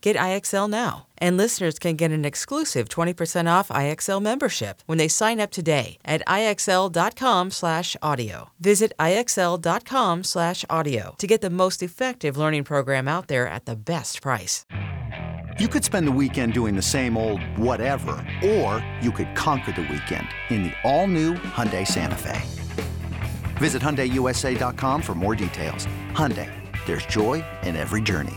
Get IXL now. And listeners can get an exclusive 20% off IXL membership when they sign up today at IXL.com/audio. Visit IXL.com/audio to get the most effective learning program out there at the best price. You could spend the weekend doing the same old whatever, or you could conquer the weekend in the all-new Hyundai Santa Fe. Visit HyundaiUSA.com for more details. Hyundai, there's joy in every journey.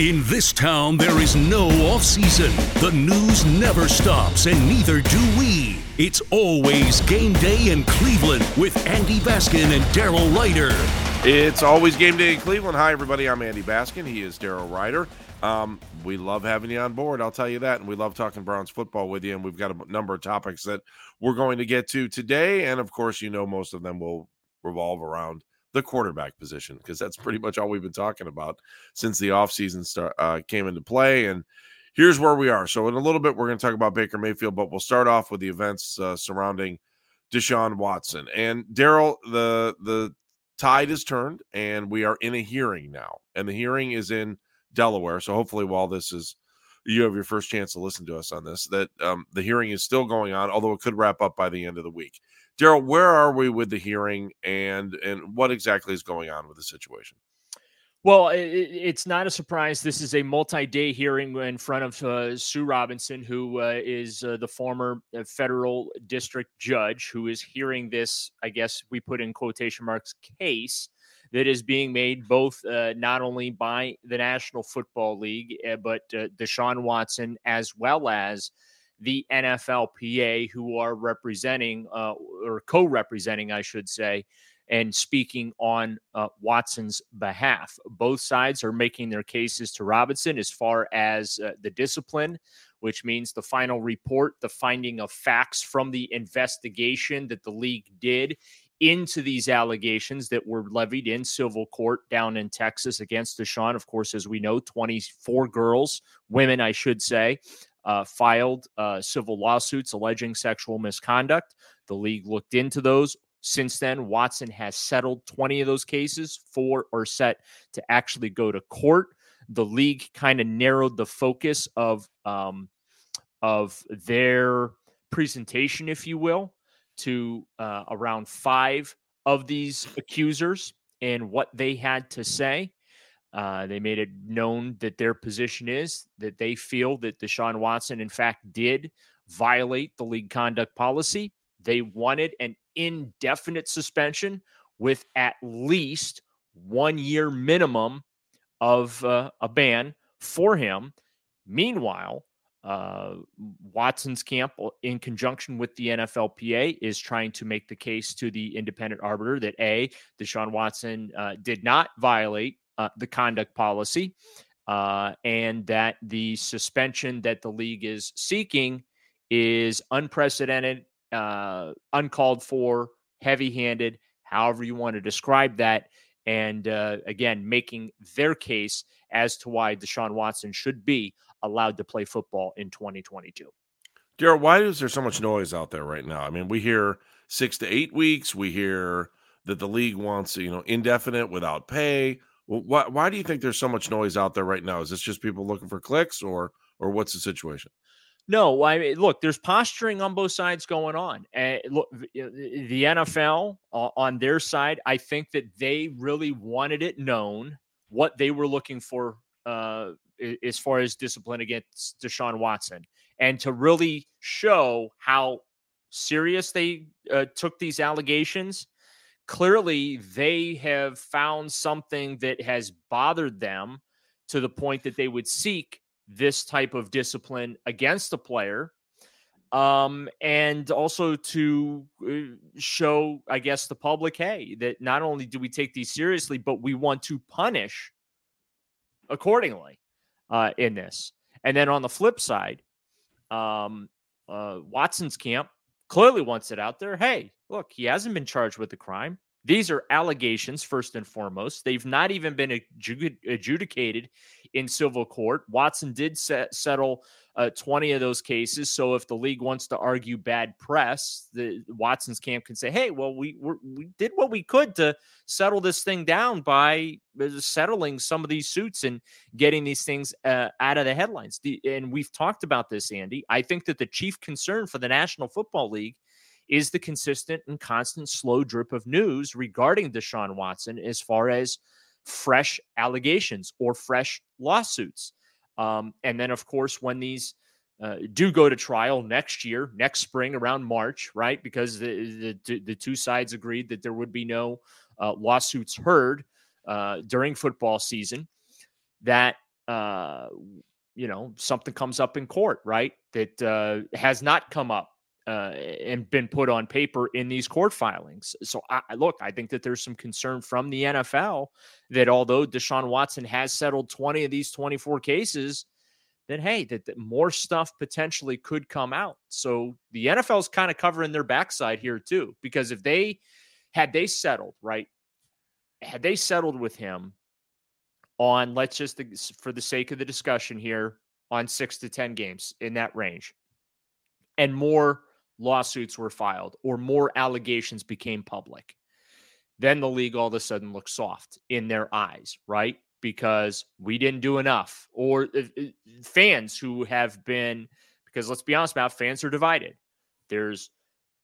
In this town, there is no off season. The news never stops, and neither do we. It's always game day in Cleveland with Andy Baskin and Daryl Ruiter. It's always game day in Cleveland. Hi, everybody. I'm Andy Baskin. He is Daryl Ruiter. Um, we love having you on board. I'll tell you that. And we love talking Browns football with you. And we've got a number of topics that we're going to get to today. And of course, you know, most of them will revolve around the quarterback position because that's pretty much all we've been talking about since the offseason start, uh, came into play. And here's where we are. So, in a little bit, we're going to talk about Baker Mayfield, but we'll start off with the events uh, surrounding Deshaun Watson. And Daryl, the the tide is turned, and we are in a hearing now, and the hearing is in Delaware. So, hopefully, while this is you have your first chance to listen to us on this, that um, the hearing is still going on, although it could wrap up by the end of the week. Daryl, where are we with the hearing, and and what exactly is going on with the situation? Well, it, it's not a surprise. This is a multi-day hearing in front of uh, Sue Robinson, who uh, is uh, the former uh, federal district judge, who is hearing this. I guess we put in quotation marks case that is being made both uh, not only by the National Football League, uh, but Deshaun Watson as well as the NFLPA, who are representing uh, or co representing, I should say, and speaking on uh, Watson's behalf. Both sides are making their cases to Robinson as far as uh, the discipline, which means the final report, the finding of facts from the investigation that the league did into these allegations that were levied in civil court down in Texas against Deshaun. Of course, as we know, 24 girls, women, I should say, uh, filed uh, civil lawsuits alleging sexual misconduct. The league looked into those. Since then, Watson has settled 20 of those cases, four are set to actually go to court. The league kind of narrowed the focus of um, of their presentation, if you will, to uh, around five of these accusers and what they had to say. Uh, they made it known that their position is that they feel that Deshaun Watson, in fact, did violate the league conduct policy. They wanted an indefinite suspension with at least one year minimum of uh, a ban for him. Meanwhile, uh, Watson's camp, uh, in conjunction with the NFLPA, is trying to make the case to the independent arbiter that A, Deshaun Watson uh, did not violate uh, the conduct policy, uh, and that the suspension that the league is seeking is unprecedented, uh, uncalled for, heavy handed, however you want to describe that. And uh, again, making their case as to why Deshaun Watson should be allowed to play football in 2022. Daryl, why is there so much noise out there right now? I mean, we hear six to eight weeks. We hear that the league wants, you know, indefinite without pay. Why why do you think there's so much noise out there right now? Is this just people looking for clicks, or or what's the situation? No, I mean, look, there's posturing on both sides going on. And look, the NFL uh, on their side, I think that they really wanted it known what they were looking for uh, as far as discipline against Deshaun Watson, and to really show how serious they uh, took these allegations. Clearly, they have found something that has bothered them to the point that they would seek this type of discipline against a player. Um, and also to uh, show, I guess, the public, hey, that not only do we take these seriously, but we want to punish accordingly uh, in this. And then on the flip side, um, uh, Watson's camp clearly wants it out there. Hey, look, he hasn't been charged with the crime. These are allegations, first and foremost. They've not even been adjudicated in civil court. Watson did set, settle uh, 20 of those cases. So if the league wants to argue bad press, the Watson's camp can say, "Hey, well, we we did what we could to settle this thing down by uh, settling some of these suits and getting these things uh, out of the headlines." The, and we've talked about this, Andy. I think that the chief concern for the National Football League is the consistent and constant slow drip of news regarding Deshaun Watson as far as fresh allegations or fresh lawsuits. Um, and then, of course, when these uh, do go to trial next year, next spring, around March, right? Because the the, the two sides agreed that there would be no uh, lawsuits heard uh, during football season. That uh, you know something comes up in court, right? That uh, has not come up uh, and been put on paper in these court filings. So, I, look, I think that there's some concern from the NFL that although Deshaun Watson has settled 20 of these 24 cases, then hey, that, that more stuff potentially could come out. So the NFL's kind of covering their backside here too, because if they had they settled right, had they settled with him on let's just for the sake of the discussion here on six to ten games in that range, and more lawsuits were filed or more allegations became public, then the league all of a sudden looks soft in their eyes, right? Because we didn't do enough. Or uh, uh, fans who have been, because let's be honest about fans are divided. There's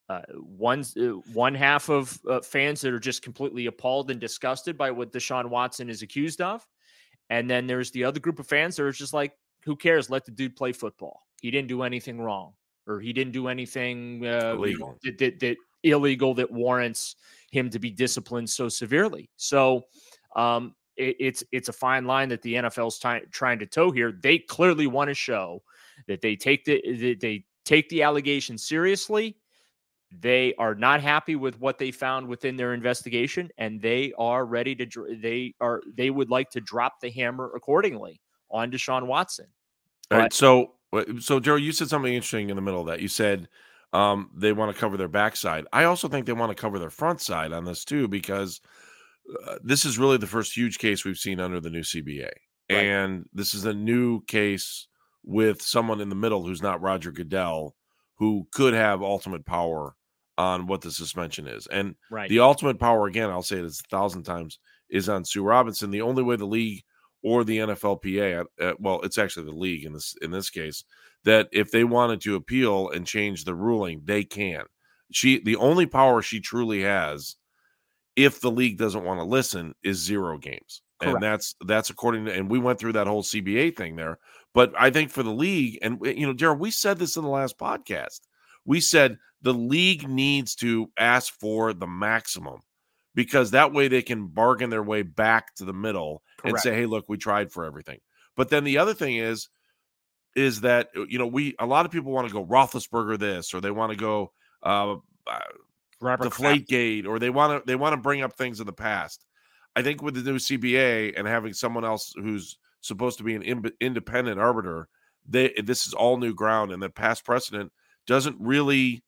uh, one uh, one half of uh, fans that are just completely appalled and disgusted by what Deshaun Watson is accused of, and then there's the other group of fans that are just like, "Who cares? Let the dude play football. He didn't do anything wrong." Or he didn't do anything uh, illegal that, that, that, illegal that warrants him to be disciplined so severely. So um, it, it's it's a fine line that the NFL's ty- trying to toe here. They clearly want to show that they take the that they take the allegations seriously. They are not happy with what they found within their investigation, and they are ready to. They are. They would like to drop the hammer accordingly on Deshaun Watson. All right. So so, Joe, you said something interesting in the middle of that. You said um, they want to cover their backside. I also think they want to cover their front side on this too, because uh, this is really the first huge case we've seen under the new CBA, right. and this is a new case with someone in the middle who's not Roger Goodell, who could have ultimate power on what the suspension is. And right. the ultimate power, again, I'll say it a thousand times, is on Sue Robinson. The only way the league or the NFLPA, uh, well, it's actually the league in this in this case, that if they wanted to appeal and change the ruling, they can. She the only power she truly has, if the league doesn't want to listen, is zero games. Correct. And that's that's according to and we went through that whole CBA thing there. But I think for the league, and you know, Darren, we said this in the last podcast. We said the league needs to ask for the maximum because that way they can bargain their way back to the middle Correct. and say, "Hey, look, we tried for everything." But then the other thing is, is that uh, you know we a lot of people want to go Roethlisberger this or they want to go uh, uh Gate or they want to they want to bring up things in the past. I think with the new CBA and having someone else who's supposed to be an in, independent arbiter, they this is all new ground, and the past precedent doesn't really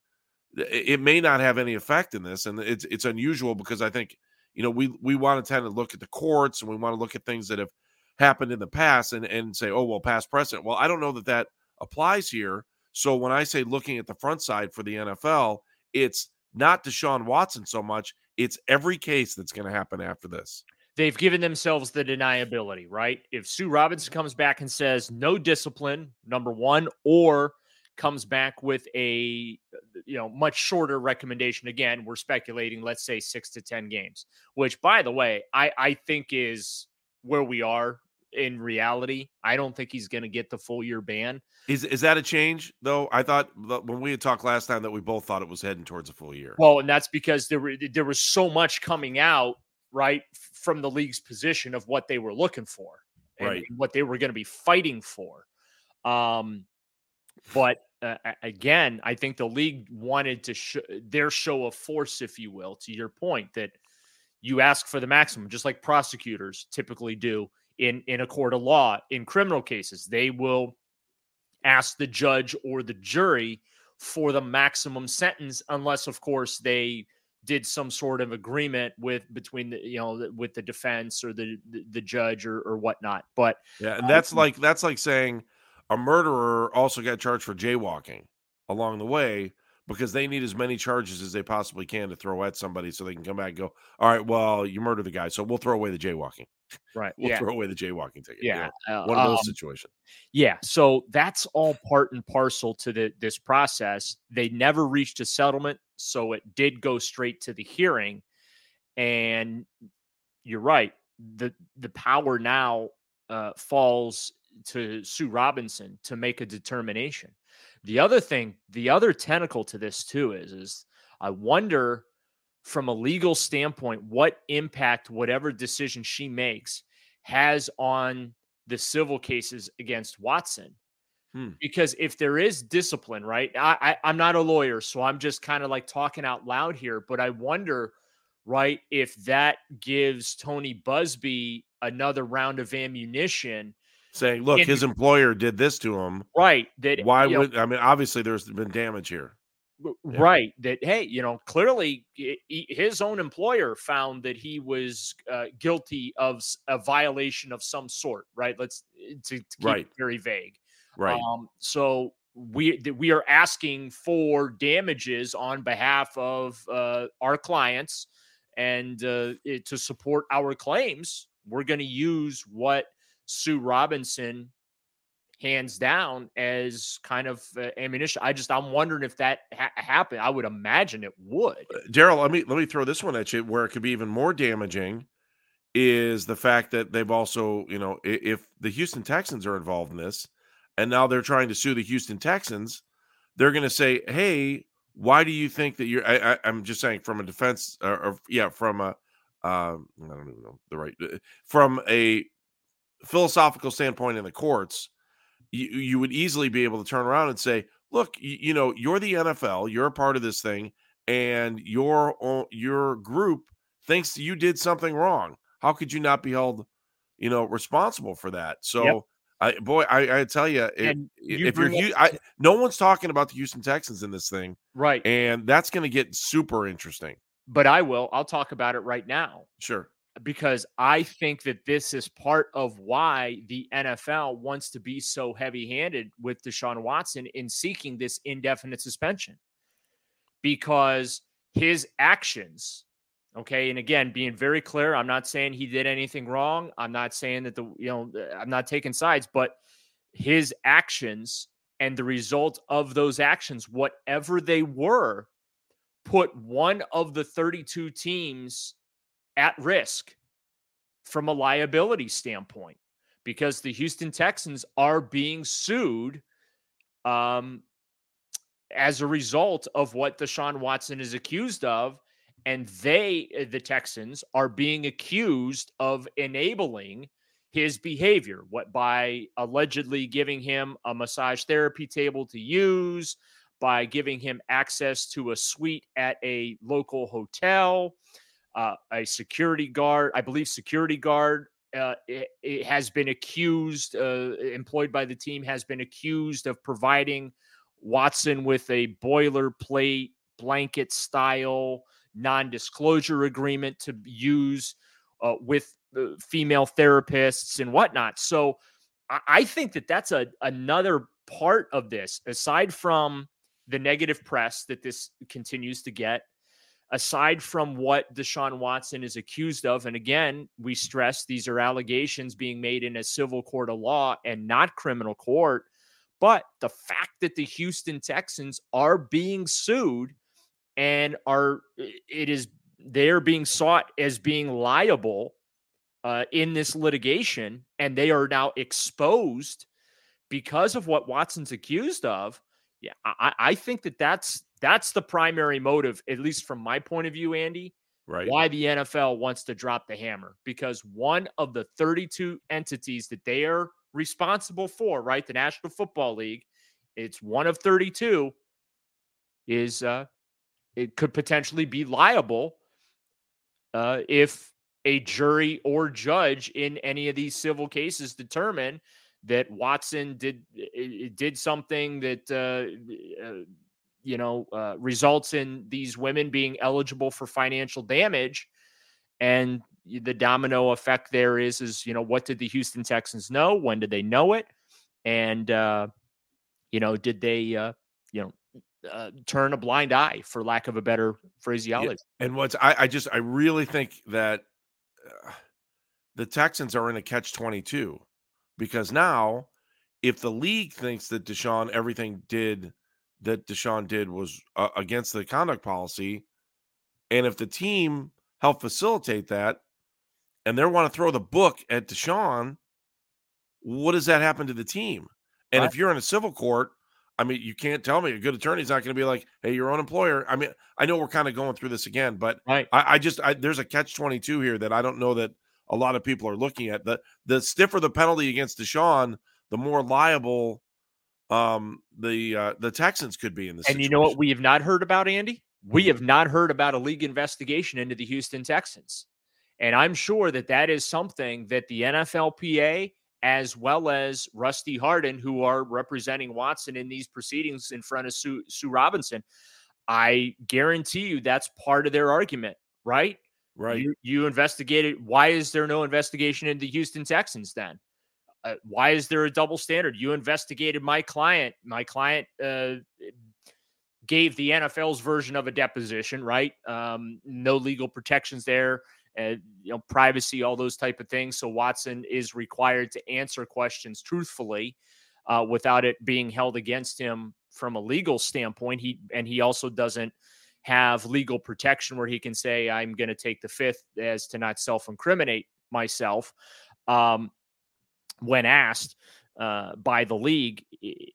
it may not have any effect in this, and it's it's unusual because I think you know we we want to tend to look at the courts and we want to look at things that have happened in the past and and say oh well past precedent. Well, I don't know that that applies here. So when I say looking at the front side for the NFL, it's not Deshaun Watson so much; it's every case that's going to happen after this. they've given themselves the deniability, right? If Sue Robinson comes back and says no discipline, number one, or comes back with a you know much shorter recommendation. Again we're speculating let's say 6 to 10 games which by the way i i think is where we are in reality. I don't think he's going to get the full year ban. Is is that a change though? I thought when we had talked last time that we both thought it was heading towards a full year. Well and that's because there were there was so much coming out right from the league's position of what they were looking for and right. what they were going to be fighting for. Um but uh, again, I think the league wanted to show their show of force, if you will, to your point that you ask for the maximum, just like prosecutors typically do in in a court of law. In criminal cases, they will ask the judge or the jury for the maximum sentence, unless, of course, they did some sort of agreement with between the you know with the defense or the the, the judge or, or whatnot. But yeah, and that's um, like that's like saying a murderer also got charged for jaywalking along the way because they need as many charges as they possibly can to throw at somebody so they can come back and go, all right, well, you murdered the guy, so we'll throw away the jaywalking. Right. we'll yeah. throw away the jaywalking ticket. Yeah. You know, one of those um, situations. Yeah. So that's all part and parcel to the, this process. They never reached a settlement, so it did go straight to the hearing. And you're right. The the power now uh, falls to Sue Robinson to make a determination. The other thing, the other tentacle to this too is is I wonder from a legal standpoint what impact whatever decision she makes has on the civil cases against Watson. Hmm. Because if there is discipline, right? I, I am not a lawyer, so I'm just kind of like talking out loud here, but I wonder, right, if that gives Tony Buzbee another round of ammunition saying, "Look, his employer did this to him." Right. That why would know, I mean? Obviously, there's been damage here. Right. Yeah. That hey, you know, clearly he, his own employer found that he was uh, guilty of a violation of some sort. Right. Let's eh, to, to keep right. very vague. Right. Um, so we we are asking for damages on behalf of uh, our clients and uh, to support our claims. We're going to use what Sue Robinson hands down as kind of uh, ammunition. I just I'm wondering if that ha- happened. I would imagine it would. Uh, Daryl, let me let me throw this one at you where it could be even more damaging is the fact that they've also, you know, if the Houston Texans are involved in this and now they're trying to sue the Houston Texans, they're going to say, "Hey, why do you think that you're I, am just saying from a defense or, or yeah, from a um, I don't even know the right uh, from a philosophical standpoint in the courts, you, you would easily be able to turn around and say, look, you, you know, you're the NFL, you're a part of this thing, and your your group thinks you did something wrong. How could you not be held, you know, responsible for that? So, yep. I boy, I, I tell you, if, you if you're, I, no one's talking about the Houston Texans in this thing, right? And that's going to get super interesting. But I will. I'll talk about it right now. Sure because I think that this is part of why the NFL wants to be so heavy handed with Deshaun Watson in seeking this indefinite suspension because his actions, okay, and again, being very clear, I'm not saying he did anything wrong. I'm not saying that the, you know, uh, I'm not taking sides, but his actions and the result of those actions, whatever they were, put one of the 32 teams at risk from a liability standpoint because the Houston Texans are being sued um, as a result of what Deshaun Watson is accused of. And they, uh, the Texans, are being accused of enabling his behavior what by allegedly giving him a massage therapy table to use by giving him access to a suite at a local hotel uh, a security guard, I believe, security guard uh, it, it has been accused, uh, employed by the team, has been accused of providing Watson with a boilerplate blanket style non disclosure agreement to use uh, with female therapists and whatnot. So I, I think that that's a, another part of this, aside from the negative press that this continues to get aside from what Deshaun Watson is accused of, and again, we stress these are allegations being made in a civil court of law and not criminal court. But the fact that the Houston Texans are being sued and are it is they're being sought as being liable uh, in this litigation, and they are now exposed because of what Watson's accused of. Yeah, I, I think that that's that's the primary motive, at least from my point of view, Andy. Right. Why the NFL wants to drop the hammer because one of the 32 entities that they are responsible for, right, the National Football League, it's one of 32, is uh, it could potentially be liable uh, if a jury or judge in any of these civil cases determine that Watson did did something that uh, uh, you know uh, results in these women being eligible for financial damage, and the domino effect there is is you know what did the Houston Texans know? When did they know it? And uh, you know did they uh, you know uh, turn a blind eye, for lack of a better phraseology. Yeah. And what's I, I just I really think that uh, the Texans are in a catch twenty two because now if the league thinks that Deshaun everything did that Deshaun did was uh, against the conduct policy, and if the team helped facilitate that, and they want to throw the book at Deshaun, what does that happen to the team? And right. if you're in a civil court I mean, you can't tell me a good attorney's not going to be like, "Hey, your own employer." I mean, I know we're kind of going through this again, but right. I, I just I, there's a catch twenty two here that I don't know that a lot of people are looking at. The the stiffer the penalty against Deshaun, the more liable um the uh, the Texans could be in this. And situation. you know what we have not heard about, Andy? We have not heard about a league investigation into the Houston Texans, and I'm sure that that is something that the NFLPA as well as Rusty Hardin, who are representing Watson in these proceedings in front of Sue, Sue Robinson. I guarantee you that's part of their argument, right? Right. You, you investigated. Why is there no investigation into the Houston Texans then? Uh, why is there a double standard? You investigated my client. My client uh, gave the NFL's version of a deposition, right? Um, no legal protections there and you know privacy all those type of things so watson is required to answer questions truthfully uh, without it being held against him from a legal standpoint he and he also doesn't have legal protection where he can say i'm going to take the fifth as to not self-incriminate myself um, when asked uh, by the league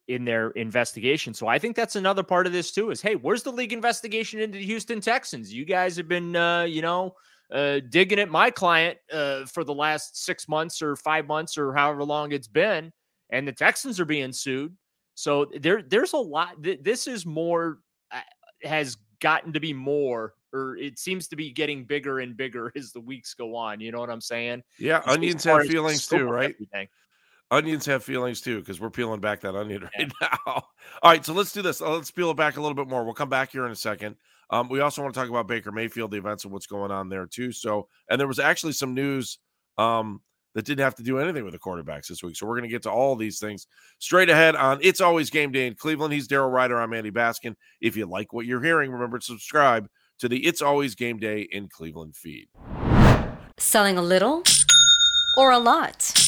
in their investigation. So I think that's another part of this too. Is hey, where's the league investigation into the Houston Texans? You guys have been, uh, you know, uh, digging at my client uh, for the last six months or five months or however long it's been, and the Texans are being sued. So there, there's a lot. Th- this is more uh, has gotten to be more, or it seems to be getting bigger and bigger as the weeks go on. You know what I'm saying? Yeah, onions have feelings too, right? Everything. Onions have feelings too because we're peeling back that onion right now. All right, so let's do this. Let's peel it back a little bit more. We'll come back here in a second. Um, we also want to talk about Baker Mayfield, the events and what's going on there too. So, and there was actually some news um, that didn't have to do anything with the quarterbacks this week. So we're going to get to all these things straight ahead on It's Always Game Day in Cleveland. He's Daryl Ruiter. I'm Andy Baskin. If you like what you're hearing, remember to subscribe to the It's Always Game Day in Cleveland feed. Selling a little or a lot?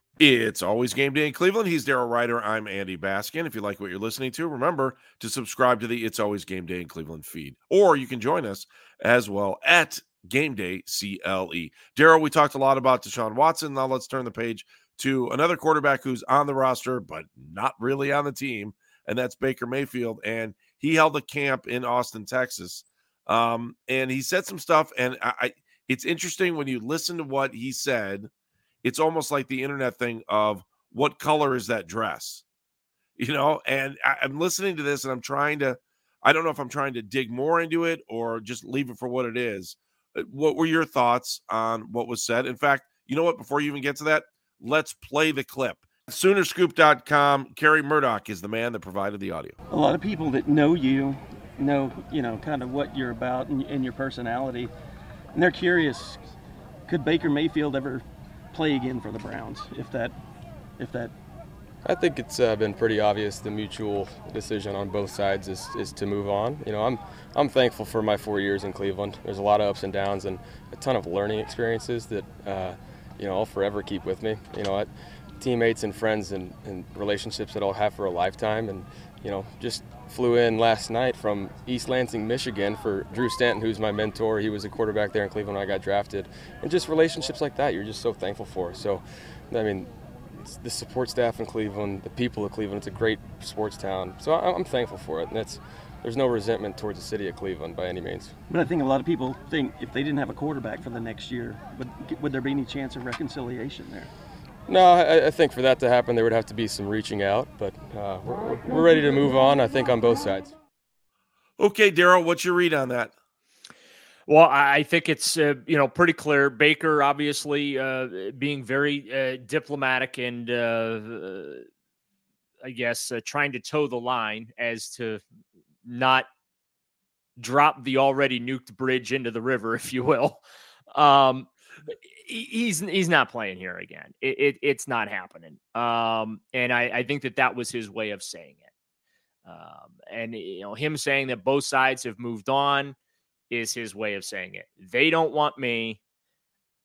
It's always game day in Cleveland. He's Daryl Ruiter. I'm Andy Baskin. If you like what you're listening to, remember to subscribe to the It's Always Game Day in Cleveland feed, or you can join us as well at Game Day CLE. Daryl, we talked a lot about Deshaun Watson. Now let's turn the page to another quarterback who's on the roster, but not really on the team, and that's Baker Mayfield. And he held a camp in Austin, Texas. Um, and he said some stuff, and I, I it's interesting when you listen to what he said it's almost like the internet thing of what color is that dress? You know and I, i'm listening to this and i'm trying to i don't know if i'm trying to dig more into it or just leave it for what it is uh, what were your thoughts on what was said? In fact you know what before you even get to that let's play the clip. Soonerscoop.com kerry murdoch is the man that provided the audio. A lot of people that know you know you know kind of what you're about and, and your personality and they're curious could baker mayfield ever play again for the Browns if that if that I think it's uh, been pretty obvious the mutual decision on both sides is, is to move on. You know, I'm I'm thankful for my four years in Cleveland. There's a lot of ups and downs and a ton of learning experiences that uh, you know I'll forever keep with me. You know, I, teammates and friends and, and relationships that I'll have for a lifetime. And you know, just flew in last night from East Lansing, Michigan for Drew Stanton, who's my mentor. He was a quarterback there in Cleveland when I got drafted. And just relationships like that, you're just so thankful for. So, I mean, the support staff in Cleveland, the people of Cleveland, it's a great sports town. So I'm thankful for it. And that's, there's no resentment towards the city of Cleveland by any means. But I think a lot of people think if they didn't have a quarterback for the next year, would, would there be any chance of reconciliation there? No, I, I, think for that to happen, there would have to be some reaching out, but uh, we're, we're ready to move on, I think, on both sides. Okay, Daryl, what's your read on that? Well, I think it's uh, you know pretty clear. Baker obviously uh, being very uh, diplomatic and uh, uh, I guess uh, trying to toe the line as to not drop the already nuked bridge into the river, if you will. Um, he's he's not playing here again. It, it, it's not happening. Um, and I, I think that that was his way of saying it. Um, and you know him saying that both sides have moved on is his way of saying it. They don't want me.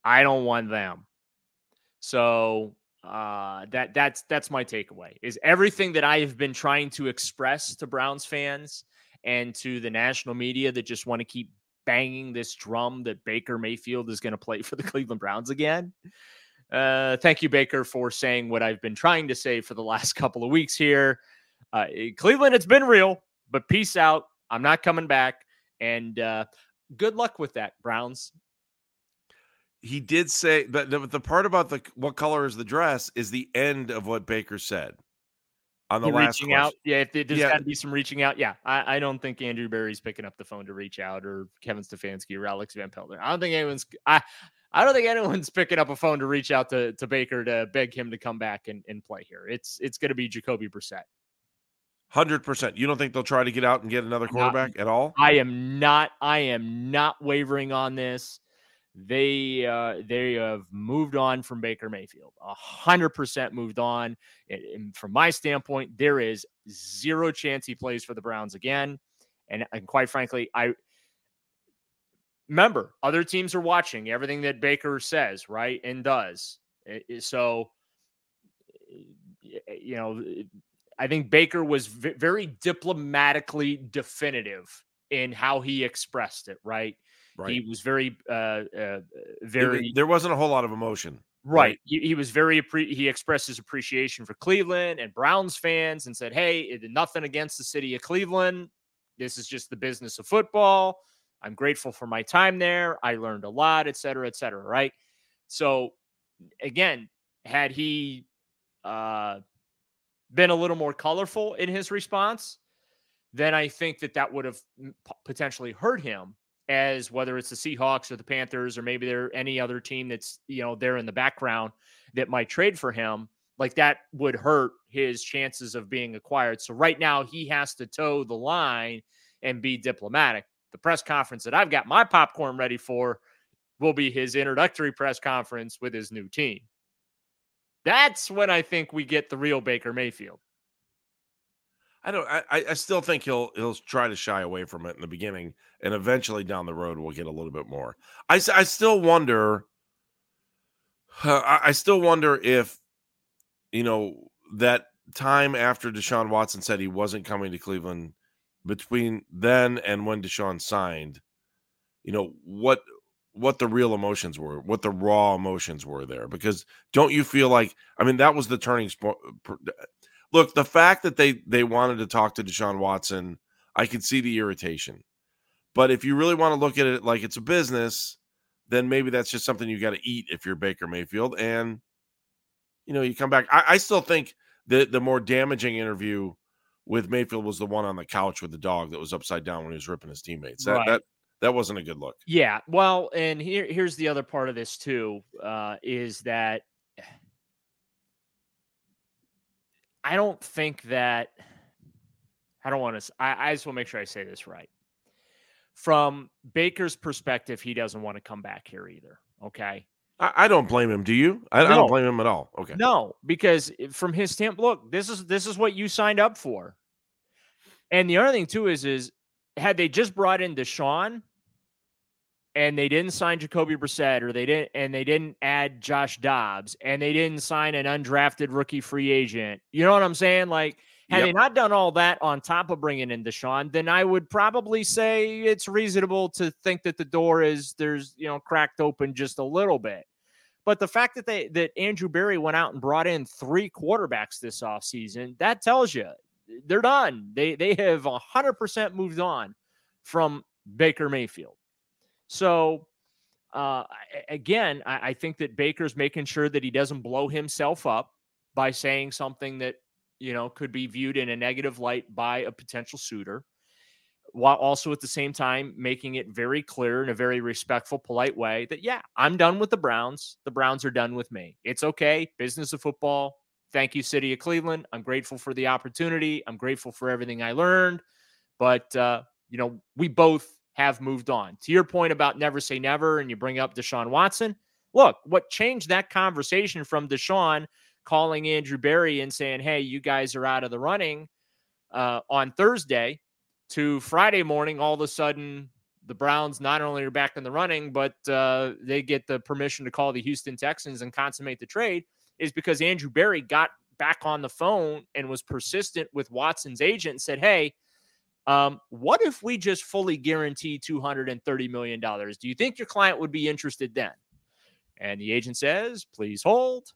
I don't want them. So uh, that that's that's my takeaway. Is everything that I have been trying to express to Browns fans and to the national media that just want to keep banging this drum that Baker Mayfield is going to play for the Cleveland Browns again. Uh, thank you, Baker, for saying what I've been trying to say for the last couple of weeks here. Uh, Cleveland, it's been real, but peace out. I'm not coming back. And uh, good luck with that, Browns. He did say that the, the part about the what color is the dress is the end of what Baker said on the last reaching question. out. Yeah, if there's yeah. got to be some reaching out. Yeah, I, I, don't think Andrew Berry's picking up the phone to reach out, or Kevin Stefanski, or Alex Van Pelt. I don't think anyone's. I I don't think anyone's picking up a phone to reach out to, to Baker to beg him to come back and, and play here. It's it's going to be Jacoby Brissett. Hundred percent. You don't think they'll try to get out and get another quarterback not, at all? I am not. I am not wavering on this they uh, they have moved on from Baker Mayfield, a hundred percent moved on. And, from my standpoint, there is zero chance he plays for the Browns again. And, and quite frankly, I remember other teams are watching everything that Baker says, right, and does. So, you know, I think Baker was very diplomatically definitive in how he expressed it, right? Right. He was very, uh, uh, very. there wasn't a whole lot of emotion. Right. right. He, he, was very. He expressed his appreciation for Cleveland and Browns fans, and said, "Hey, it did nothing against the city of Cleveland. This is just the business of football. I'm grateful for my time there. I learned a lot, et cetera, et cetera. Right. So again, had he uh, been a little more colorful in his response, then I think that that would have potentially hurt him as whether it's the Seahawks or the Panthers or maybe there any other team that's you know there in the background that might trade for him like that would hurt his chances of being acquired. So right now he has to toe the line and be diplomatic. The press conference that I've got my popcorn ready for will be his introductory press conference with his new team. That's when I think we get the real Baker Mayfield. I don't. I, I still think he'll he'll try to shy away from it in the beginning, and eventually down the road we'll get a little bit more. I I still wonder. I still wonder if, you know, that time after Deshaun Watson said he wasn't coming to Cleveland, between then and when Deshaun signed, you know what what the real emotions were, what the raw emotions were there. Because don't you feel like I mean that was the turning point look, the fact that they they wanted to talk to Deshaun Watson, I can see the irritation. But if you really want to look at it like it's a business, then maybe that's just something you got to eat if you're Baker Mayfield. And you know, you come back. I, I still think the the more damaging interview with Mayfield was the one on the couch with the dog that was upside down when he was ripping his teammates. That right. that that wasn't a good look. Yeah. Well, and here here's the other part of this too, uh, is that I don't think that I don't want to. I, I just want to make sure I say this right. From Baker's perspective, he doesn't want to come back here either. Okay. I, I don't blame him. Do you? I, no. I, don't blame him at all. Okay. No, because from his standpoint, look, this is this is what you signed up for. And the other thing too is is had they just brought in Deshaun, and they didn't sign Jacoby Brissett or they didn't and they didn't add Josh Dobbs and they didn't sign an undrafted rookie free agent. You know what I'm saying? Like had yep. they not done all that on top of bringing in Deshaun, then I would probably say it's reasonable to think that the door is there's you know cracked open just a little bit. But the fact that they that Andrew Berry went out and brought in three quarterbacks this offseason, that tells you they're done. They they have 100% moved on from Baker Mayfield. So, uh, again, I, I think that Baker's making sure that he doesn't blow himself up by saying something that you know could be viewed in a negative light by a potential suitor while also at the same time making it very clear in a very respectful polite way that yeah i'm done with the browns. The browns are done with me. It's okay. Business of football. Thank you city of cleveland. I'm grateful for the opportunity. I'm grateful for everything i learned. But uh, you know we both have moved on. To your point about never say never, and you bring up Deshaun Watson. Look, what changed that conversation from Deshaun calling Andrew Berry and saying, "Hey, you guys are out of the running," uh, on Thursday to Friday morning. All of a sudden, the Browns not only are back in the running, but uh, they get the permission to call the Houston Texans and consummate the trade. Is because Andrew Berry got back on the phone and was persistent with Watson's agent and said, "Hey." Um, what if we just fully guarantee $230 million? Do you think your client would be interested then? And the agent says, please hold.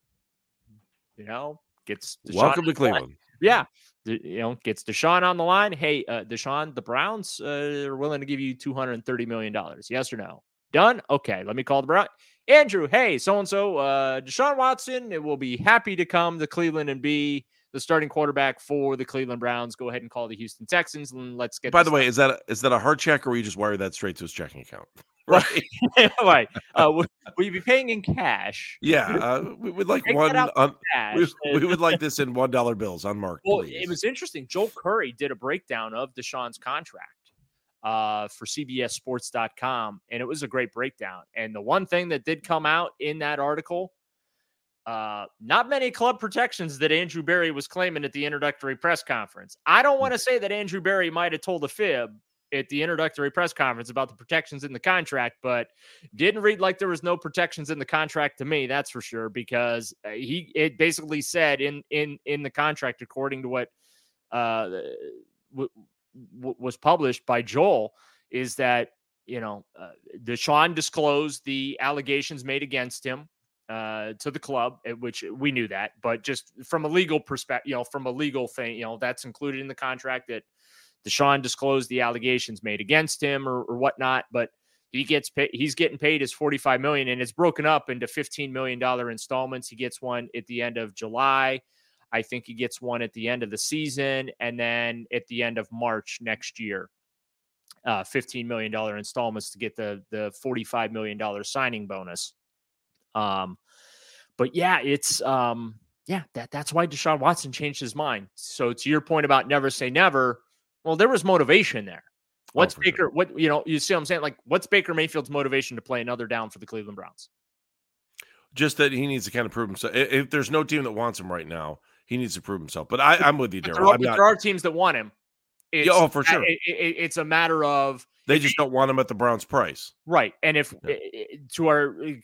You know, gets Deshaun welcome to Cleveland. Yeah. You know, gets Deshaun on the line. Hey, uh, Deshaun, the Browns uh, are willing to give you $230 million. Yes or no? Done? Okay. Let me call the Brown. Andrew, hey, so and so, Deshaun Watson it will be happy to come to Cleveland and be the starting quarterback for the Cleveland Browns. Go ahead and call the Houston Texans and let's get. By the way, is that a, is that a hard check or you just wire that straight to his checking account? Right, right. Uh, will, will, you be paying in cash? Yeah, uh, we would like one. Un, we, we, would like this in one dollar bills unmarked. Well, please. it was interesting. Joel Corry did a breakdown of Deshaun's contract uh, for CBSSports.com, and it was a great breakdown. And the one thing that did come out in that article uh, not many club protections that Andrew Berry was claiming at the introductory press conference. I don't want to say that Andrew Berry might have told a fib at the introductory press conference about the protections in the contract, but didn't read like there was no protections in the contract to me. That's for sure because uh, he it basically said in in in the contract, according to what uh, w- w- was published by Joel, is that you know uh, Deshaun disclosed the allegations made against him uh, to the club, which we knew that, but just from a legal perspective, you know, from a legal thing, you know, that's included in the contract that Deshaun disclosed the allegations made against him or, or whatnot, but he gets paid, he's getting paid his 45 million and it's broken up into 15 million dollar installments. He gets one at the end of July. I think he gets one at the end of the season and then at the end of March next year. Uh, $15 million installments to get the the $45 million signing bonus. Um, but yeah, it's um, yeah, that that's why Deshaun Watson changed his mind. So to your point about never say never, well, there was motivation there. What's oh, Baker? Sure. What you know? You see what I'm saying? Like, what's Baker Mayfield's motivation to play another down for the Cleveland Browns? Just that he needs to kind of prove himself. If there's no team that wants him right now, he needs to prove himself. But I, am with you, Daryl. There, there, are teams that want him. It's, yeah, oh, for sure. It, it, it's a matter of they just don't want him at the Browns' price, right? And if yeah. Eh, eh, to our eh,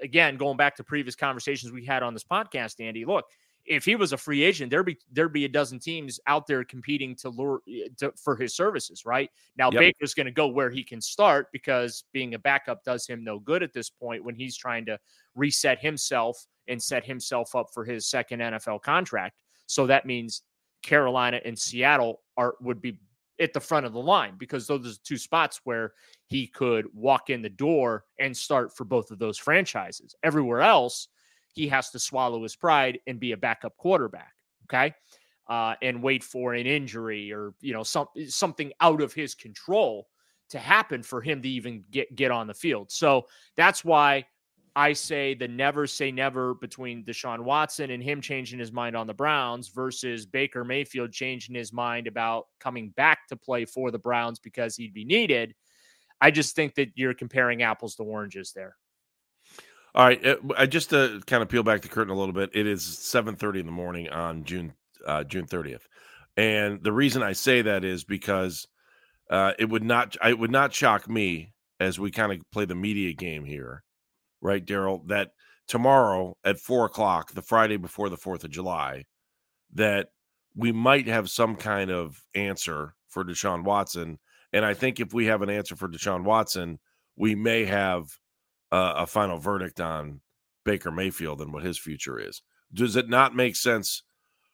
again going back to previous conversations we had on this podcast, Andy, look, if he was a free agent, there'd be there'd be a dozen teams out there competing to lure to, for his services, right? Now yep. Baker's going to go where he can start because being a backup does him no good at this point when he's trying to reset himself and set himself up for his second NFL contract. So that means Carolina and Seattle are would be at the front of the line because those are two spots where he could walk in the door and start for both of those franchises. Everywhere else, he has to swallow his pride and be a backup quarterback. Okay. Uh, and wait for an injury or you know some something out of his control to happen for him to even get get on the field. So that's why I say the never say never between Deshaun Watson and him changing his mind on the Browns versus Baker Mayfield changing his mind about coming back to play for the Browns because he'd be needed. I just think that you're comparing apples to oranges there. All right, I just to kind of peel back the curtain a little bit. It is 7:30 in the morning on June uh, June 30th, and the reason I say that is because uh, it would not it would not shock me as we kind of play the media game here right, Daryl, that tomorrow at four o'clock, the Friday before the 4th of July, that we might have some kind of answer for Deshaun Watson. And I think if we have an answer for Deshaun Watson, we may have uh, a final verdict on Baker Mayfield and what his future is. Does it not make sense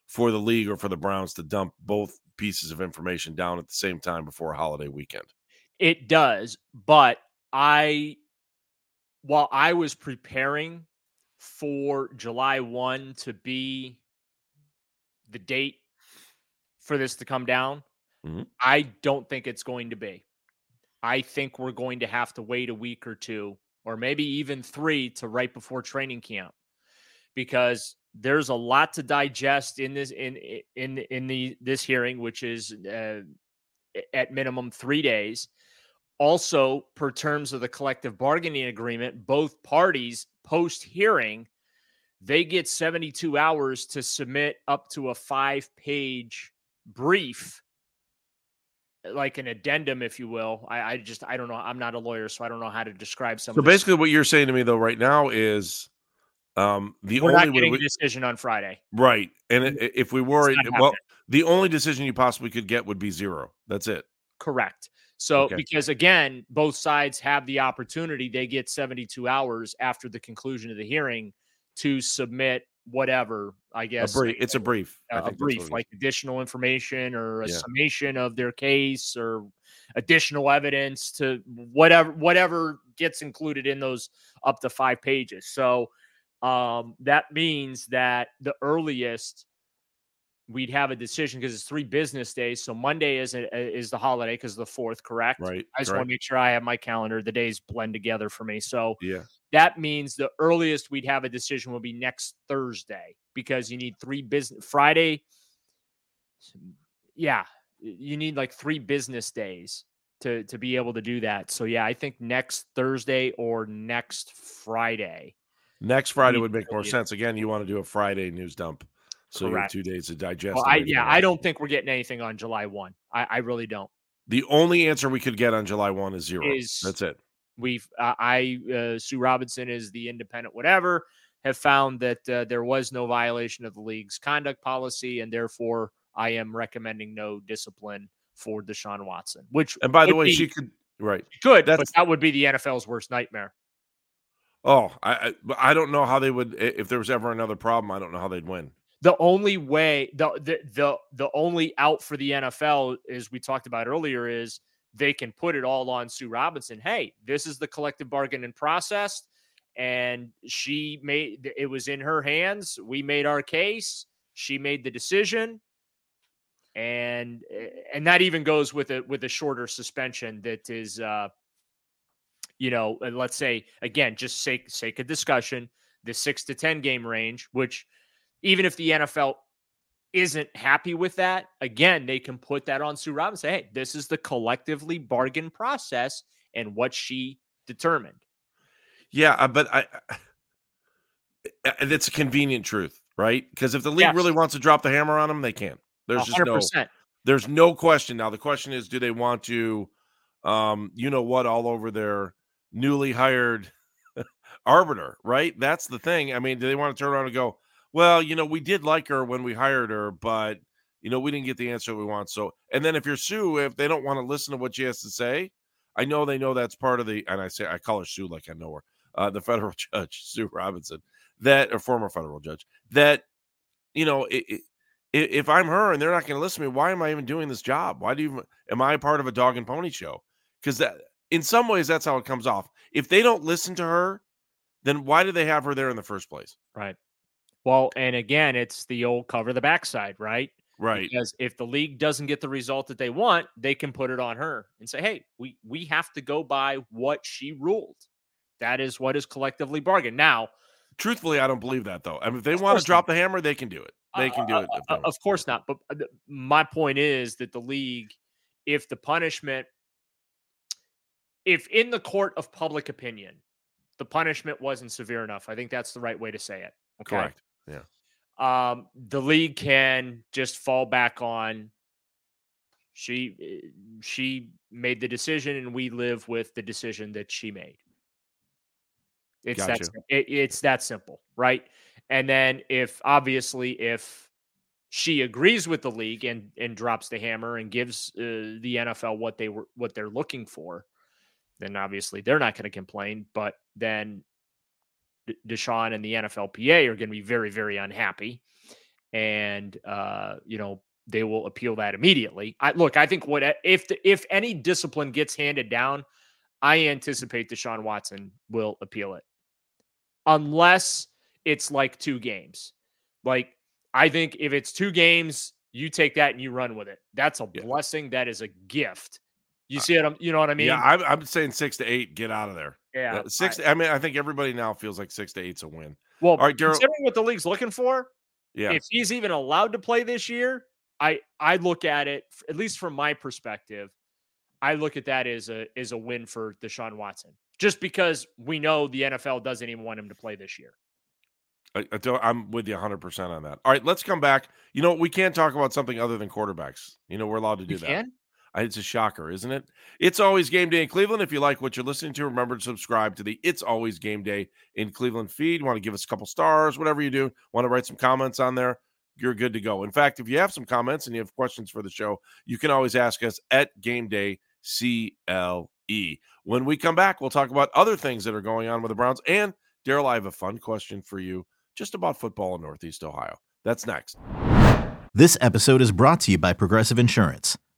for the league or for the Browns to dump both pieces of information down at the same time before a holiday weekend? It does, but I while I was preparing for July 1 to be the date for this to come down, mm-hmm. I don't think it's going to be. I think we're going to have to wait a week or two, or maybe even three to right before training camp, because there's a lot to digest in this in in in the this hearing, which is uh, at minimum three days. Also, per terms of the collective bargaining agreement, both parties post hearing, they get 72 hours to submit up to a five page brief, like an addendum, if you will. I, I, just, I don't know. I'm not a lawyer, so I don't know how to describe some. So basically, what you're saying to me, though, right now is um, the we're only not getting we, a decision on Friday, right? And if we were, well, the only decision you possibly could get would be zero. That's it. Correct. So, okay. because again, both sides have the opportunity, they get 72 hours after the conclusion of the hearing to submit whatever, I guess. A brief, it's a brief. A, a brief, like additional information or a yeah. summation of their case or additional evidence to whatever whatever gets included in those up to five pages. So um, that means that the earliest we'd have a decision because it's three business days. So Monday is a, is the holiday because the fourth, correct? Right. I just want to make sure I have my calendar. The days blend together for me. So yeah, that means the earliest we'd have a decision will be next Thursday because you need three business Friday. Yeah, you need like three business days to to be able to do that. So yeah, I think next Thursday or next Friday. Next Friday would make more sense. Again, you want to do a Friday news dump. So Correct. you have two days to digest. Well, I, yeah, I don't think we're getting anything on July one. I, I, really don't. The only answer we could get on July one is zero. Is That's it. We've uh, I uh, Sue Robinson is the independent whatever have found that uh, there was no violation of the league's conduct policy, and therefore I am recommending no discipline for Deshaun Watson. Which and by the way, be, she could right good, That's, but that would be the NFL's worst nightmare. Oh, I I don't know how they would if there was ever another problem. I don't know how they'd win. The only way the, the the the only out for the NFL as we talked about earlier is they can put it all on Sue Robinson. Hey, this is the collective bargaining process and she made it was in her hands. We made our case. She made the decision. And and that even goes with a with a shorter suspension that is uh you know, let's say again, just sake sake of discussion, the 6 to 10 game range, which even if the NFL isn't happy with that, again, they can put that on Sue Robinson. Say, hey, this is the collectively bargain process and what she determined. Yeah, uh, but I, it's a convenient truth, right? Because if the league Yes. really wants to drop the hammer on them, they can. There's just no, there's no question. Now the question is, do they want to, um, you know what, all over their newly hired arbiter, right? That's the thing. I mean, do they want to turn around and go, well, you know, we did like her when we hired her, but you know, we didn't get the answer we want. So, and then if you're Sue, if they don't want to listen to what she has to say, I know they know that's part of the, and I say I call her Sue like I know her, uh, the federal judge Sue Robinson, that a former federal judge, that you know, i i if I'm her and they're not going to listen to me, why am I even doing this job? Why do you? Am I part of a dog and pony show? Because that, in some ways, that's how it comes off. If they don't listen to her, then why do they have her there in the first place? Right. Well, and again, it's the old cover the backside, right? Right. Because if the league doesn't get the result that they want, they can put it on her and say, "Hey, we we have to go by what she ruled. That is what is collectively bargained." Now, Truthfully, I don't believe that though. I mean, if they want to drop the hammer, they can do it. They can do uh, it. uh, of course not. But uh, my point is that the league, if the punishment, if in the court of public opinion, the punishment wasn't severe enough, I think that's the right way to say it. Okay. Correct. Yeah. um, the league can just fall back on she eh, she made the decision and we live with the decision that she made it's that Gotcha. sim- it, it's that simple right and then if obviously if she agrees with the league and and drops the hammer and gives uh, the NFL what they were what they're looking for then obviously they're not going to complain but then D- Deshaun and the NFLPA are going to be very, very unhappy, and uh, you know they will appeal that immediately. I look, I think what if the, if any discipline gets handed down, I anticipate Deshaun Watson will appeal it, unless it's like two games. Like I think if it's two games, you take that and you run with it. That's a blessing. That is a gift. You see what I'm? You know what I mean? yeah, I'm, I'm saying six to eight. Get out of there. Yeah, Uh, six. I, mean, I think everybody now feels like six to eight's a win. Well, all right, Daryl. considering what the league's looking for, Yeah. if he's even allowed to play this year, I I look at it at least from my perspective. I look at that as a as a win for Deshaun Watson, just because we know the NFL doesn't even want him to play this year. I, I don't- I'm with you 100% on that. All right, let's come back. You know, we can't talk about something other than quarterbacks. You know, we're allowed to do You that. can? It's a shocker, isn't it? It's always game day in Cleveland. If you like what you're listening to, remember to subscribe to the It's Always Game Day in Cleveland feed. Want to give us a couple stars, whatever you do, want to write some comments on there, you're good to go. In fact, if you have some comments and you have questions for the show, you can always ask us at Game Day CLE. When we come back, we'll talk about other things that are going on with the Browns. And Daryl, I have a fun question for you just about football in Northeast Ohio. That's next. This episode is brought to you by Progressive Insurance.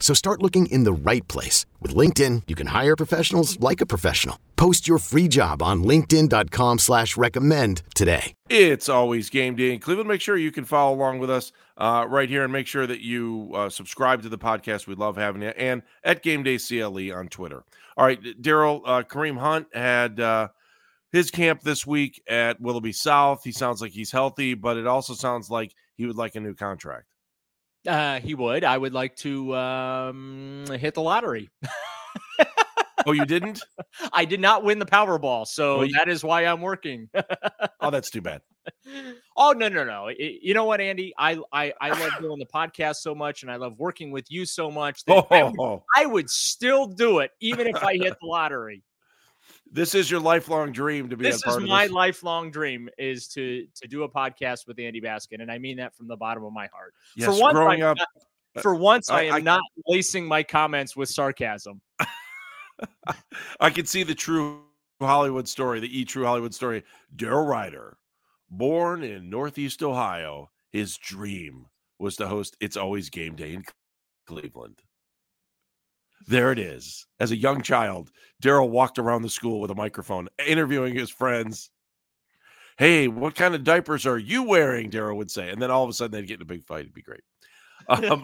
So start looking in the right place. With LinkedIn, you can hire professionals like a professional. Post your free job on linkedin.com slash recommend today. It's always game day in Cleveland. Make sure you can follow along with us uh, right here and make sure that you uh, subscribe to the podcast. We love having you. And at Game Day CLE on Twitter. All right, Daryl, uh, Kareem Hunt had uh, his camp this week at Willoughby South. He sounds like he's healthy, but it also sounds like he would like a new contract. Uh, he would. I would like to um, hit the lottery. oh, you didn't? I did not win the Powerball, so Well, you- that is why I'm working. Oh, that's too bad. oh no, no, no! I- you know what, Andy? I I I love doing the podcast so much, and I love working with you so much that I, would, Oh, I would still do it, even if I hit the lottery. This is your lifelong dream to be This a is of my this. lifelong dream: is to to do a podcast with Andy Baskin, and I mean that from the bottom of my heart. Yes, for once, growing I'm up, not- uh, for once, I, I- am I- not lacing my comments with sarcasm. I can see the true Hollywood story, the E True Hollywood story. Daryl Ruiter, born in Northeast Ohio, his dream was to host It's Always Game Day in Cleveland. There it is. As a young child, Daryl walked around the school with a microphone, interviewing his friends. Hey, what kind of diapers are you wearing? Daryl would say. And then all of a sudden they'd get in a big fight. It'd be great. Um,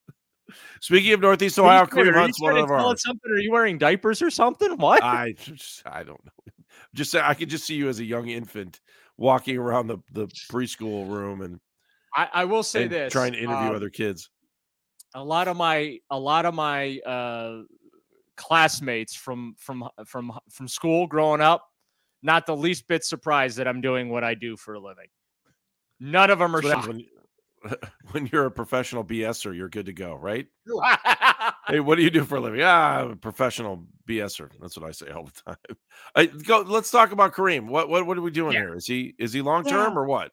speaking of Northeast Ohio, trying- Kareem are you Hunt's one of our. something? Are you wearing diapers or something? What? I just, I don't know. Just say I could just see you as a young infant walking around the, the preschool room and, I, I will say and this: trying to interview um, other kids. A lot of my a lot of my uh classmates from from from from school growing up not the least bit surprised that i'm doing what i do for a living none of them are shocked when, when you're a professional BSer, you're good to go, right? hey, what do you do for a living? Ah, I'm a professional BSer. That's what I say all the time. I, go. Let's talk about Kareem. What what what are we doing Yeah. here? Is he is he long term Yeah. or what?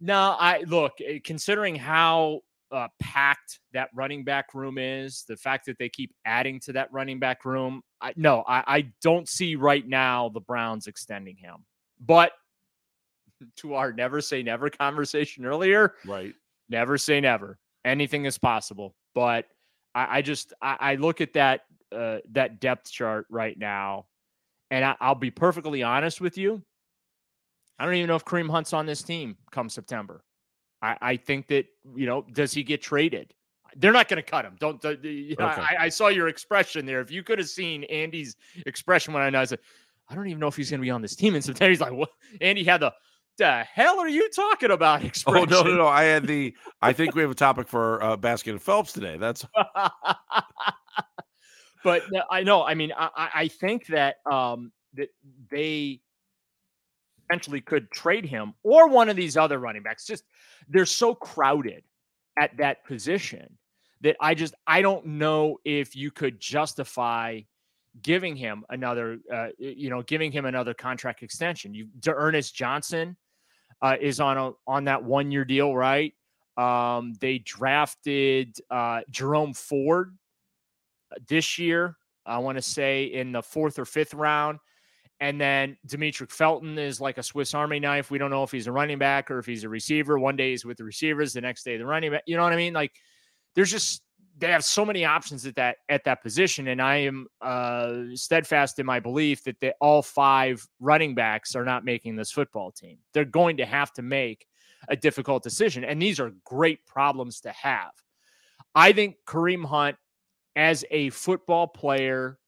no i look eh, considering how uh, packed that running back room is the fact that they keep adding to that running back room I, no I, I don't see right now the browns extending him but to our never say never conversation earlier Right. never say never. Anything is possible. But I, I just I, I look at that uh, that depth chart right now, and I, I'll be perfectly honest with you. I don't even know if Kareem Hunt's on this team come September. I, I think that you know, does he get traded? They're not going to cut him. Don't. the- the- you know, Okay. I, I saw your expression there. If you could have seen Andy's expression when I said, I don't even know if he's going to be on this team in September. He's like, what? Andy had the, the hell are you talking about? Expression. Oh no no no! I had the. I think we have a topic for uh, Baskin and Phelps today. That's but I know. I mean, I, I- I think that um, that they potentially could trade him or one of these other running backs. Just they're so crowded at that position that I just I don't know if you could justify giving him another, uh, you know, giving him another contract extension. You, Ernest Johnson uh, is on a on that one year deal, right? Um, they drafted uh, Jerome Ford uh, this year. I want to say in the fourth or fifth round. And then Demetric Felton is like a Swiss Army knife. We don't know if he's a running back or if he's a receiver. One day he's with the receivers, the next day the running back. You know what I mean? Like there's just they have so many options at that at that position, and I am uh, steadfast in my belief that they, all five running backs are not making this football team. They're going to have to make a difficult decision, and these are great problems to have. I think Kareem Hunt, as a football player,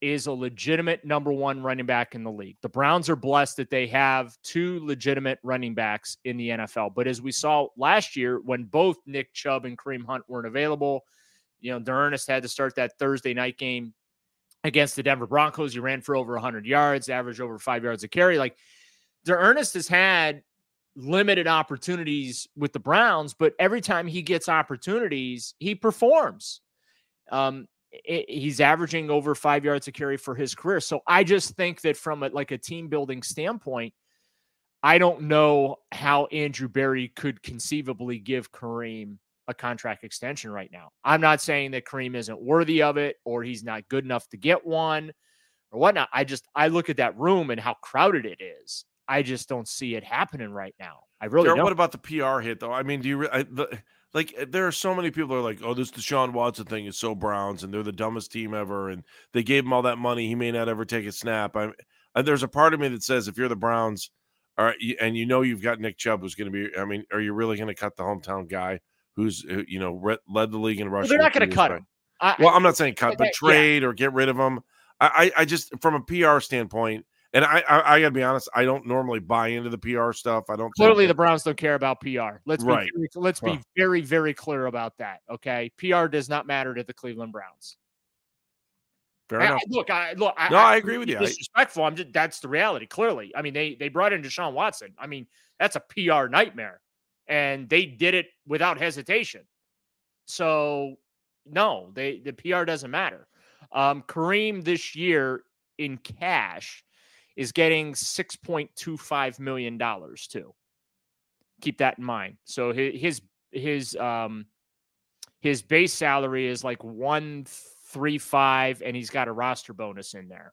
is a legitimate number one running back in the league. The Browns are blessed that they have two legitimate running backs in the NFL. But as we saw last year, when both Nick Chubb and Kareem Hunt weren't available, you know, Ernest had to start that Thursday night game against the Denver Broncos. He ran for over 100 yards, averaged over five yards a carry. Like, Ernest has had limited opportunities with the Browns, but every time he gets opportunities, he performs. Um, i- he's averaging over five yards a carry for his career. So I just think that from a, like a team building standpoint, I don't know how Andrew Berry could conceivably give Kareem a contract extension right now. I'm not saying that Kareem isn't worthy of it or he's not good enough to get one or whatnot. I just I look at that room and how crowded it is. I just don't see it happening right now. I really Jared, don't. what about the PR hit though? I mean, do you I, the, like uh, there are so many people who are like, oh, this Deshaun Watson thing is so Browns and they're the dumbest team ever, and they gave him all that money, he may not ever take a snap. I, I there's a part of me that says if you're the Browns, all right, and you know you've got Nick Chubb who's going to be, I mean, are you really going to cut the hometown guy who's you know re- led the league in Well, rushing? they're not going to cut him. I, Well, I'm not saying cut, but yeah. trade or get rid of him. I, I, I just from a PR standpoint, and I, I, I got to be honest, I don't normally buy into the PR stuff. I don't. think Clearly, that- the Browns don't care about PR. Let's Right. be very, let's be very very clear about that. Okay, PR does not matter to the Cleveland Browns. fair I- enough. I- look, I look. No, I agree with you. I- Disrespectful. I'm just that's the reality. Clearly, I mean they they brought in Deshaun Watson. I mean that's a PR nightmare, and they did it without hesitation. So no, they the PR doesn't matter. Um, Kareem this year in cash is getting six point two five million dollars too. Keep that in mind. So his his his um his base salary is like one three five, and he's got a roster bonus in there.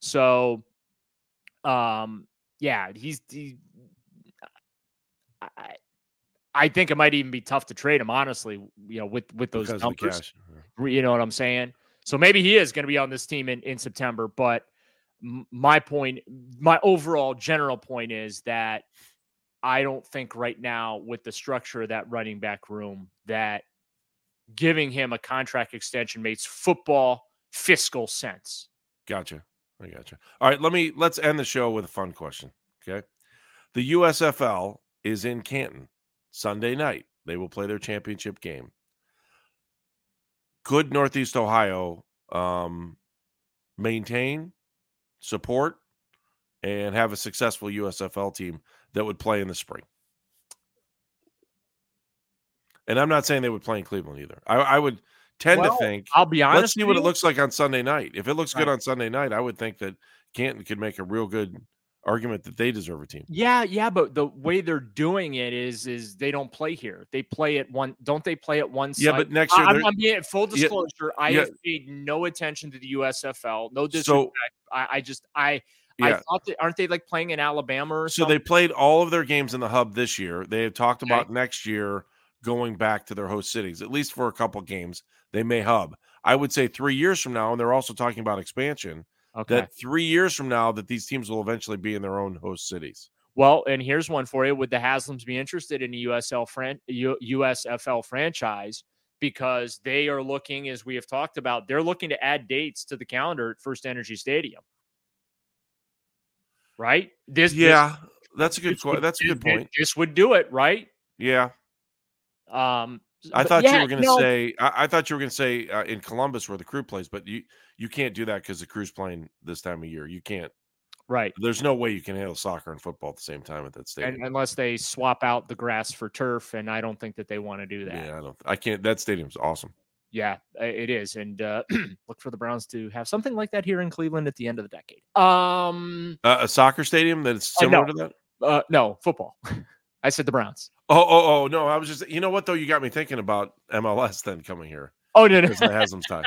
So, um, yeah, he's. He, I, I think it might even be tough to trade him, honestly. You know, with with those because numbers. You know what I'm saying. So maybe he is going to be on this team in in September. But my point, my overall general point is that I don't think right now, with the structure of that running back room, that giving him a contract extension makes football fiscal sense. Gotcha. I gotcha. All right, let me let's end the show with a fun question. Okay. The USFL is in Canton Sunday night. They will play their championship game. Could Northeast Ohio um, maintain, support, and have a successful USFL team that would play in the spring? And I'm not saying they would play in Cleveland either. I, I would tend Well, to think I'll be honest. Let's see what it looks like on Sunday night. If it looks good on Sunday night, I would think that Canton could make a real good argument that they deserve a team. Yeah, yeah, but the way they're doing it is is they don't play here. They play at one. Don't they play at one? Yeah, site? but next year I'm, I'm being full Yeah, disclosure. I yeah. have paid no attention to the USFL. No So- disrespect. I, I just I I thought that aren't they like playing in Alabama or So something? they played all of their games in the hub this year. They have talked Okay. about next year going back to their host cities, at least for a couple games. They may hub. I would say three years from now, and they're also talking about expansion. Okay. That three years from now, that these teams will eventually be in their own host cities. Well, and here's one for you. Would the Haslams be interested in a USL fran- U- USFL franchise? Because they are looking, as we have talked about, they're looking to add dates to the calendar at First Energy Stadium. Right? This, this- Yeah, that's a good. this would- That's a good point. This would do it, right? Yeah, Um, I thought yeah, you were going to no, say. I, I thought you were going to say uh, in Columbus where the crew plays, but you you can't do that because the crew's playing this time of year. You can't. right. There's no way you can handle soccer and football at the same time at that stadium. And, unless they swap out the grass for turf, and I don't think that they want to do that. yeah, I don't. I can't. That stadium's awesome. Yeah, it is, and uh, look for the Browns to have something like that here in Cleveland at the end of the decade. Um, Uh, a soccer stadium that's Uh, similar no. to that. uh, no football. I said the Browns. Oh, oh, oh no! I was just. You know what though? You got me thinking about MLS then coming here Oh no, no, because of the Haslam's time.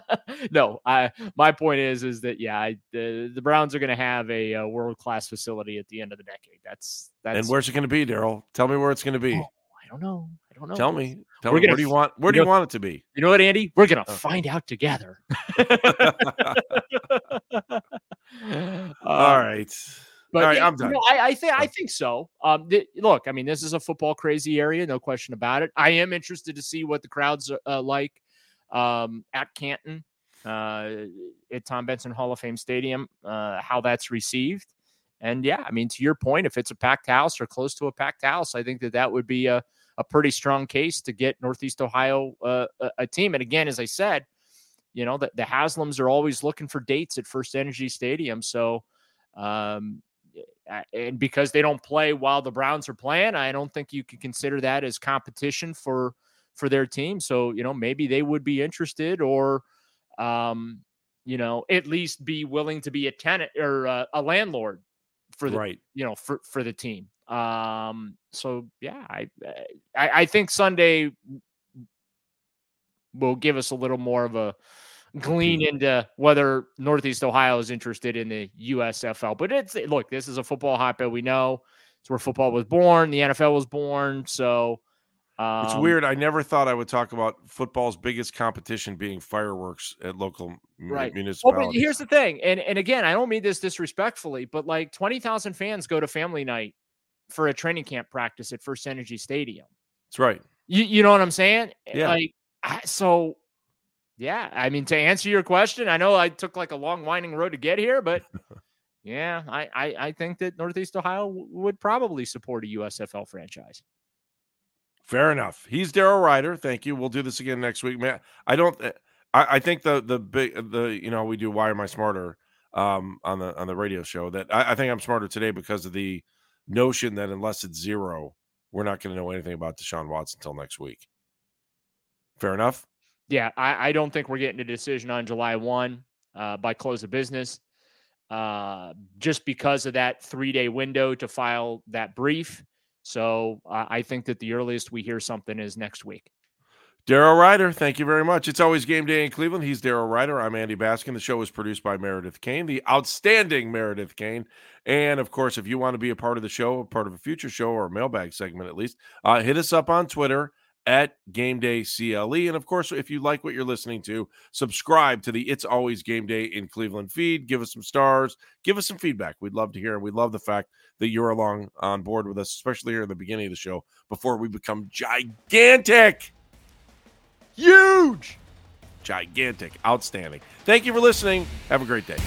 no. I my point is is that yeah, I, the the Browns are going to have a, uh world class facility at the end of the decade. That's that's. and where's it going to be, Daryl? Tell me where it's going to be. I don't know. I don't know. Tell me. Tell We're me. gonna Where do you want? Where you do you know- want it to be? You know what, Andy? We're going to Okay. find out together. All Um, right. But All right, I'm you done. know, I, I think I think so. Um, th- look, I mean, this is a football crazy area, no question about it. I am interested to see what the crowds are uh, like um, at Canton, uh, at Tom Benson Hall of Fame Stadium, uh, how that's received. And yeah, I mean, to your point, if it's a packed house or close to a packed house, I think that that would be a, a pretty strong case to get Northeast Ohio uh, a, a team. And again, as I said, you know, the, the Haslams are always looking for dates at First Energy Stadium. So, um, and because they don't play while the Browns are playing, I don't think you can consider that as competition for for their team. So you know maybe they would be interested, or um, you know at least be willing to be a tenant or uh, a landlord for the Right. you know for for the team. Um, so yeah, I I, I think Sunday will give us a little more of a glean into whether Northeast Ohio is interested in the USFL. But it's look, this is a football hotbed. We know it's where football was born. The NFL was born. So um, it's weird. I never thought I would talk about football's biggest competition being fireworks at local right. municipalities. Well, here's the thing, and and again, I don't mean this disrespectfully, but like twenty thousand fans go to family night for a training camp practice at First Energy Stadium. That's right. You you know what I'm saying? Yeah. Like so. Yeah, I mean to answer your question, I know I took like a long winding road to get here, but yeah, I I, I think that Northeast Ohio would probably support a USFL franchise. Fair enough. He's Daryl Ruiter. Thank you. We'll do this again next week, man. I don't. Eh, I, I think the the big the you know we do why am I smarter um on the on the radio show that I, I think I'm smarter today because of the notion that unless it's zero, we're not going to know anything about Deshaun Watson until next week. Fair enough. Yeah, I, I don't think we're getting a decision on July one uh, by close of business, uh, just because of that three day window to file that brief. So uh, I think that the earliest we hear something is next week. Daryl Ruiter, thank you very much. It's always game day in Cleveland. He's Daryl Ruiter. I'm Andy Baskin. The show is produced by Meredith Kane, the outstanding Meredith Kane. And of course, if you want to be a part of the show, a part of a future show or a mailbag segment at least, uh, hit us up on Twitter at Game Day CLE. And of course, if you like what you're listening to, subscribe to the It's Always Game Day in Cleveland feed. Give us some stars, give us some feedback. We'd love to hear. And we love the fact that you're along on board with us, especially here in the beginning of the show before we become gigantic, huge, gigantic, outstanding. Thank you for listening. Have a great day.